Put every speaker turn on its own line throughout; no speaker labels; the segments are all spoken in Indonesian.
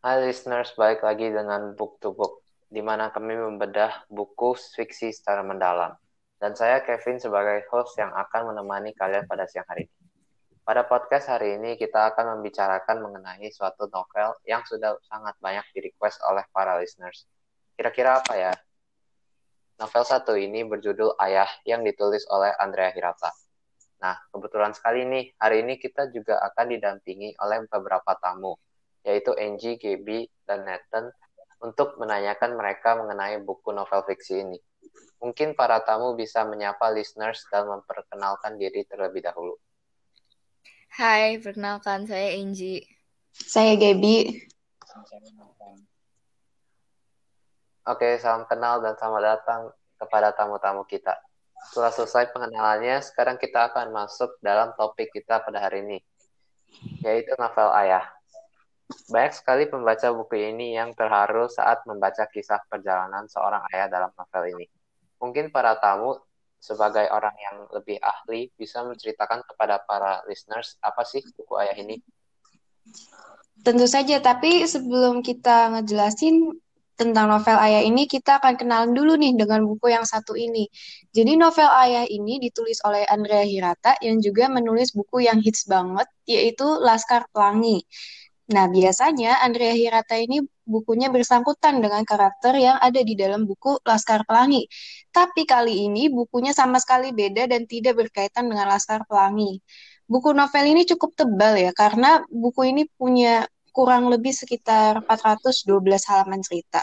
Hai listeners, balik lagi dengan Book to Book, di mana kami membedah buku fiksi secara mendalam. Dan saya Kevin sebagai host yang akan menemani kalian pada siang hari ini. Pada podcast hari ini kita akan membicarakan mengenai suatu novel yang sudah sangat banyak di-request oleh para listeners. Kira-kira apa ya? Novel satu ini berjudul Ayah yang ditulis oleh Andrea Hirata. Nah, kebetulan sekali nih, hari ini kita juga akan didampingi oleh beberapa tamu, yaitu Angie, Gaby, dan Nathan, untuk menanyakan mereka mengenai buku novel fiksi ini. Mungkin para tamu bisa menyapa listeners dan memperkenalkan diri terlebih dahulu.
Hai, perkenalkan saya Angie.
Saya Gaby.
Oke, salam kenal dan selamat datang kepada tamu-tamu kita. Setelah selesai pengenalannya, sekarang kita akan masuk dalam topik kita pada hari ini, yaitu novel Ayah. Banyak sekali pembaca buku ini yang terharu saat membaca kisah perjalanan seorang ayah dalam novel ini. Mungkin para tamu sebagai orang yang lebih ahli bisa menceritakan kepada para listeners apa sih buku ayah ini?
Tentu saja, tapi sebelum kita ngejelasin tentang novel Ayah ini, kita akan kenalan dulu nih dengan buku yang satu ini. Jadi novel Ayah ini ditulis oleh Andrea Hirata yang juga menulis buku yang hits banget, yaitu Laskar Pelangi. Nah, biasanya Andrea Hirata ini bukunya bersangkutan dengan karakter yang ada di dalam buku Laskar Pelangi. Tapi kali ini bukunya sama sekali beda dan tidak berkaitan dengan Laskar Pelangi. Buku novel ini cukup tebal ya, karena buku ini punya kurang lebih sekitar 412 halaman cerita.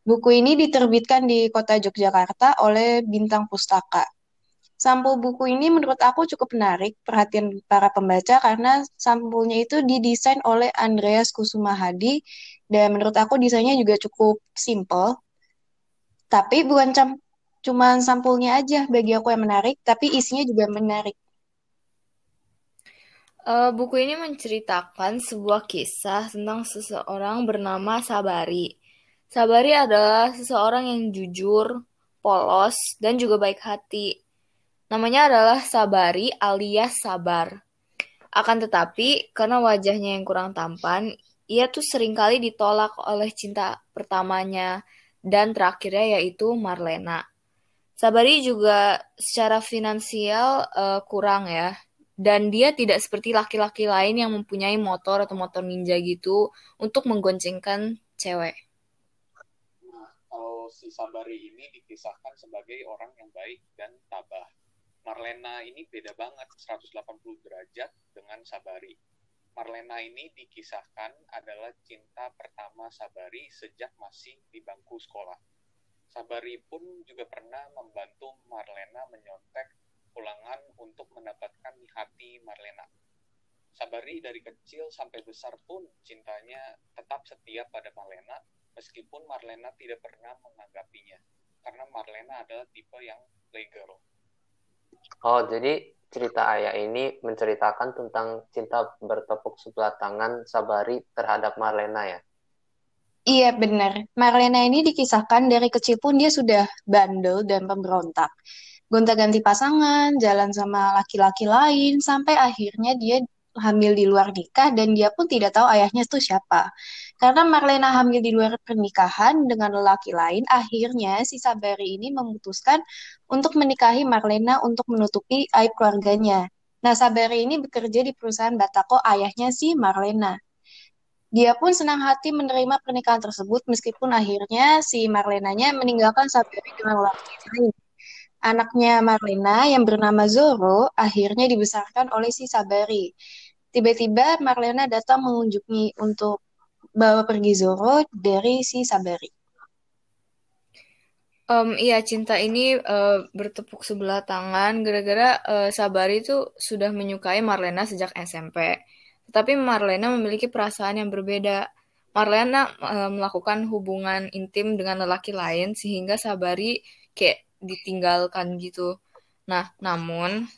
Buku ini diterbitkan di kota Yogyakarta oleh Bintang Pustaka. Sampul buku ini menurut aku cukup menarik perhatian para pembaca karena sampulnya itu didesain oleh Andreas Kusuma Hadi dan menurut aku desainnya juga cukup simple. Tapi bukan cuma sampulnya aja bagi aku yang menarik, tapi isinya juga menarik.
Uh, buku ini menceritakan sebuah kisah tentang seseorang bernama Sabari. Sabari adalah seseorang yang jujur, polos, dan juga baik hati. Namanya adalah Sabari alias Sabar. Akan tetapi, karena wajahnya yang kurang tampan, ia tuh sering kali ditolak oleh cinta pertamanya dan terakhirnya yaitu Marlena. Sabari juga secara finansial uh, kurang ya, dan dia tidak seperti laki-laki lain yang mempunyai motor atau motor ninja gitu untuk menggoncengkan cewek.
Nah, kalau si Sabari ini dikisahkan sebagai orang yang baik dan tabah. Marlena ini beda banget 180 derajat dengan Sabari. Marlena ini dikisahkan adalah cinta pertama Sabari sejak masih di bangku sekolah. Sabari pun juga pernah membantu Marlena menyontek pulangan untuk mendapatkan hati Marlena. Sabari dari kecil sampai besar pun cintanya tetap setia pada Marlena, meskipun Marlena tidak pernah menganggapinya, karena Marlena adalah tipe yang playgirl.
Oh, jadi cerita ayah ini menceritakan tentang cinta bertepuk sebelah tangan Sabari terhadap Marlena ya?
Iya benar. Marlena ini dikisahkan dari kecil pun dia sudah bandel dan pemberontak gonta-ganti pasangan, jalan sama laki-laki lain, sampai akhirnya dia hamil di luar nikah dan dia pun tidak tahu ayahnya itu siapa. Karena Marlena hamil di luar pernikahan dengan lelaki lain, akhirnya si Sabari ini memutuskan untuk menikahi Marlena untuk menutupi aib keluarganya. Nah, Sabari ini bekerja di perusahaan Batako ayahnya si Marlena. Dia pun senang hati menerima pernikahan tersebut meskipun akhirnya si Marlenanya meninggalkan Sabari dengan lelaki lain. Anaknya Marlena yang bernama Zoro akhirnya dibesarkan oleh si Sabari. Tiba-tiba Marlena datang mengunjungi untuk bawa pergi Zoro dari si Sabari.
Um, iya, cinta ini uh, bertepuk sebelah tangan gara-gara uh, Sabari itu sudah menyukai Marlena sejak SMP. Tetapi Marlena memiliki perasaan yang berbeda. Marlena uh, melakukan hubungan intim dengan lelaki lain sehingga Sabari kayak ditinggalkan gitu. Nah, namun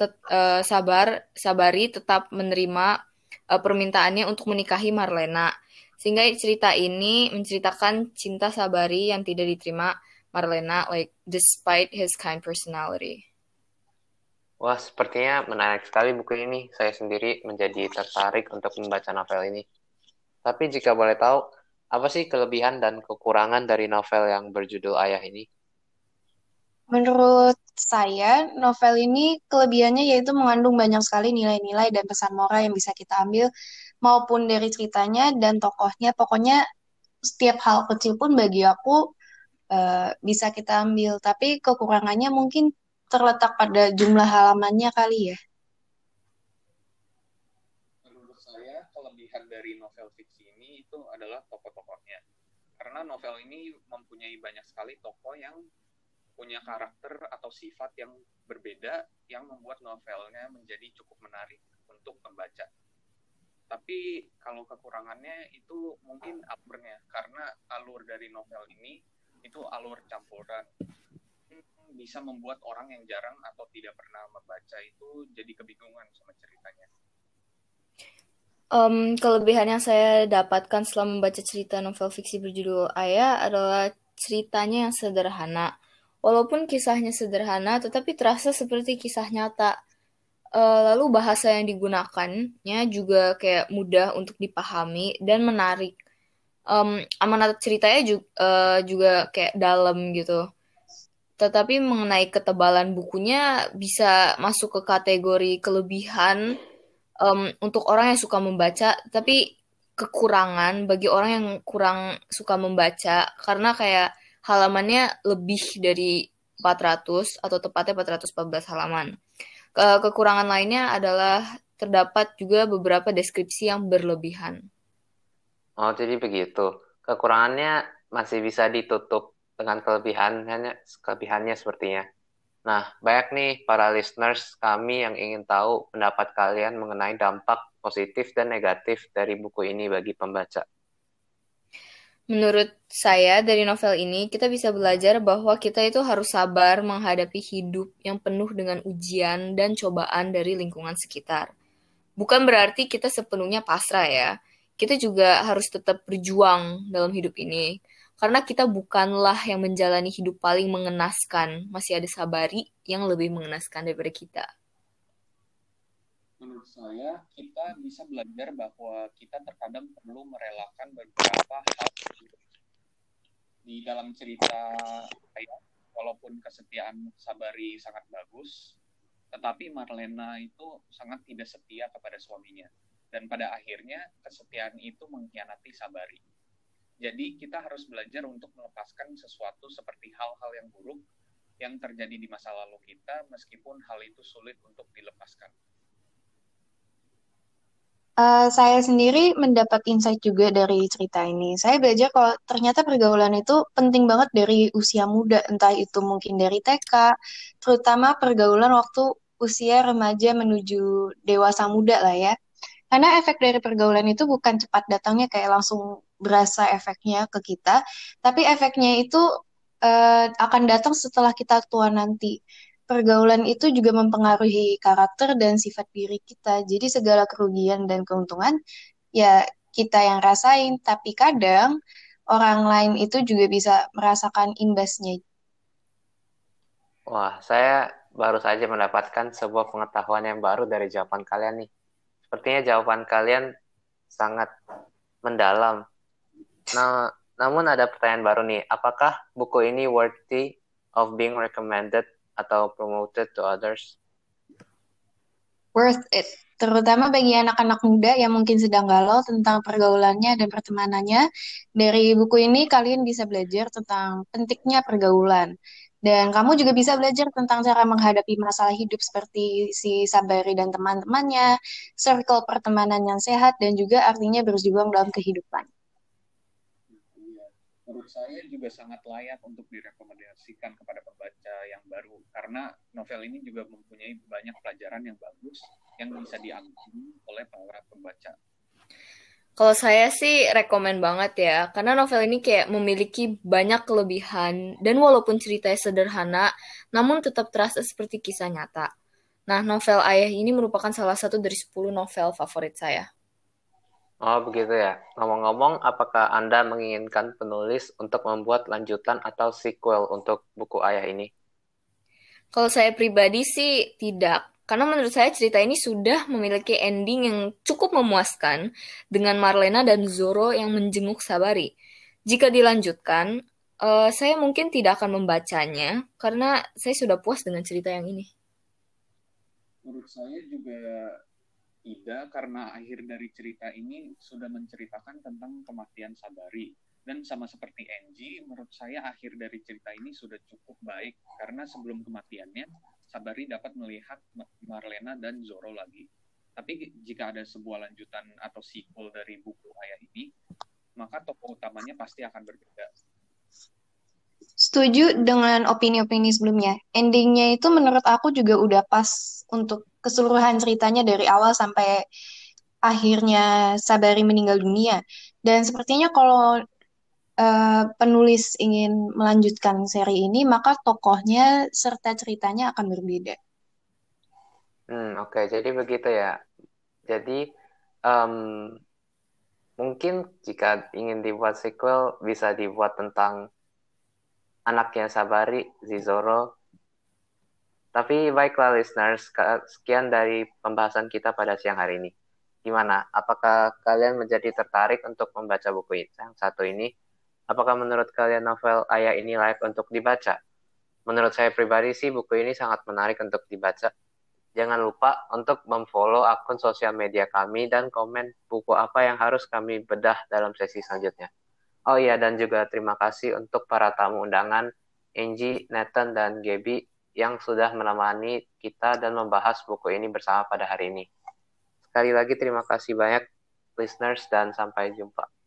tet, uh, sabar Sabari tetap menerima uh, permintaannya untuk menikahi Marlena. Sehingga cerita ini menceritakan cinta Sabari yang tidak diterima Marlena like despite his kind personality.
Wah, sepertinya menarik sekali buku ini. Saya sendiri menjadi tertarik untuk membaca novel ini. Tapi jika boleh tahu, apa sih kelebihan dan kekurangan dari novel yang berjudul Ayah ini?
Menurut saya, novel ini kelebihannya yaitu mengandung banyak sekali nilai-nilai dan pesan moral yang bisa kita ambil, maupun dari ceritanya dan tokohnya. Pokoknya setiap hal kecil pun bagi aku uh, bisa kita ambil. Tapi kekurangannya mungkin terletak pada jumlah halamannya kali ya.
Menurut saya, kelebihan dari novel fiksi ini itu adalah tokoh-tokohnya. Karena novel ini mempunyai banyak sekali tokoh yang punya karakter atau sifat yang berbeda yang membuat novelnya menjadi cukup menarik untuk membaca. Tapi kalau kekurangannya itu mungkin alurnya, karena alur dari novel ini itu alur campuran. Bisa membuat orang yang jarang atau tidak pernah membaca itu jadi kebingungan sama ceritanya.
Um, kelebihan yang saya dapatkan setelah membaca cerita novel fiksi berjudul Ayah adalah ceritanya yang sederhana Walaupun kisahnya sederhana, tetapi terasa seperti kisah nyata. Uh, lalu bahasa yang digunakannya juga kayak mudah untuk dipahami dan menarik. Um, amanat ceritanya juga, uh, eh, juga kayak dalam gitu. Tetapi mengenai ketebalan bukunya bisa masuk ke kategori kelebihan um, untuk orang yang suka membaca, tapi kekurangan bagi orang yang kurang suka membaca karena kayak halamannya lebih dari 400 atau tepatnya 414 halaman. Ke kekurangan lainnya adalah terdapat juga beberapa deskripsi yang berlebihan.
Oh, jadi begitu. Kekurangannya masih bisa ditutup dengan kelebihannya, kelebihannya sepertinya. Nah, banyak nih para listeners kami yang ingin tahu pendapat kalian mengenai dampak positif dan negatif dari buku ini bagi pembaca.
Menurut saya, dari novel ini kita bisa belajar bahwa kita itu harus sabar menghadapi hidup yang penuh dengan ujian dan cobaan dari lingkungan sekitar. Bukan berarti kita sepenuhnya pasrah ya. Kita juga harus tetap berjuang dalam hidup ini. Karena kita bukanlah yang menjalani hidup paling mengenaskan. Masih ada sabari yang lebih mengenaskan daripada kita
menurut saya kita bisa belajar bahwa kita terkadang perlu merelakan beberapa hal di dalam cerita saya. Walaupun kesetiaan Sabari sangat bagus tetapi Marlena itu sangat tidak setia kepada suaminya. Dan pada akhirnya kesetiaan itu mengkhianati Sabari. Jadi kita harus belajar untuk melepaskan sesuatu seperti hal-hal yang buruk yang terjadi di masa lalu kita meskipun hal itu sulit untuk dilepaskan.
Uh, saya sendiri mendapat insight juga dari cerita ini. Saya belajar kalau ternyata pergaulan itu penting banget dari usia muda, entah itu mungkin dari TK, terutama pergaulan waktu usia remaja menuju dewasa muda lah ya. Karena efek dari pergaulan itu bukan cepat datangnya kayak langsung berasa efeknya ke kita, tapi efeknya itu uh, akan datang setelah kita tua nanti pergaulan itu juga mempengaruhi karakter dan sifat diri kita. Jadi segala kerugian dan keuntungan ya kita yang rasain, tapi kadang orang lain itu juga bisa merasakan imbasnya.
Wah, saya baru saja mendapatkan sebuah pengetahuan yang baru dari jawaban kalian nih. Sepertinya jawaban kalian sangat mendalam. Nah, namun ada pertanyaan baru nih, apakah buku ini worthy of being recommended atau promoted to others?
Worth it, terutama bagi anak-anak muda yang mungkin sedang galau tentang pergaulannya dan pertemanannya. Dari buku ini kalian bisa belajar tentang pentingnya pergaulan. Dan kamu juga bisa belajar tentang cara menghadapi masalah hidup seperti si Sabari dan teman-temannya, circle pertemanan yang sehat, dan juga artinya berjuang dalam kehidupan
menurut saya juga sangat layak untuk direkomendasikan kepada pembaca yang baru karena novel ini juga mempunyai banyak pelajaran yang bagus yang bisa diambil oleh para pembaca.
Kalau saya sih rekomen banget ya, karena novel ini kayak memiliki banyak kelebihan dan walaupun ceritanya sederhana, namun tetap terasa seperti kisah nyata. Nah, novel Ayah ini merupakan salah satu dari 10 novel favorit saya.
Oh, begitu ya. Ngomong-ngomong, apakah Anda menginginkan penulis untuk membuat lanjutan atau sequel untuk buku Ayah ini?
Kalau saya pribadi sih tidak, Karena menurut saya cerita ini sudah memiliki ending yang cukup memuaskan dengan Marlena dan Zoro yang menjenguk Sabari. Jika dilanjutkan, uh, saya mungkin tidak akan membacanya karena saya sudah puas dengan cerita yang ini.
Menurut saya juga tidak karena akhir dari cerita ini sudah menceritakan tentang kematian Sabari dan sama seperti Angie, menurut saya akhir dari cerita ini sudah cukup baik karena sebelum kematiannya Sabari dapat melihat Marlena dan Zoro lagi. Tapi jika ada sebuah lanjutan atau sequel dari buku ayah ini, maka tokoh utamanya pasti akan berbeda.
Setuju dengan opini-opini sebelumnya. Endingnya itu menurut aku juga udah pas untuk keseluruhan ceritanya dari awal sampai akhirnya Sabari meninggal dunia. Dan sepertinya kalau uh, penulis ingin melanjutkan seri ini, maka tokohnya serta ceritanya akan berbeda.
Hmm, oke, okay. jadi begitu ya. Jadi um, mungkin jika ingin dibuat sequel bisa dibuat tentang anaknya Sabari, Zizoro. Tapi baiklah listeners, sekian dari pembahasan kita pada siang hari ini. Gimana? Apakah kalian menjadi tertarik untuk membaca buku yang satu ini? Apakah menurut kalian novel Ayah ini layak untuk dibaca? Menurut saya pribadi sih buku ini sangat menarik untuk dibaca. Jangan lupa untuk memfollow akun sosial media kami dan komen buku apa yang harus kami bedah dalam sesi selanjutnya. Oh iya, dan juga terima kasih untuk para tamu undangan, Angie, Nathan, dan Gaby yang sudah menemani kita dan membahas buku ini bersama pada hari ini. Sekali lagi terima kasih banyak listeners dan sampai jumpa.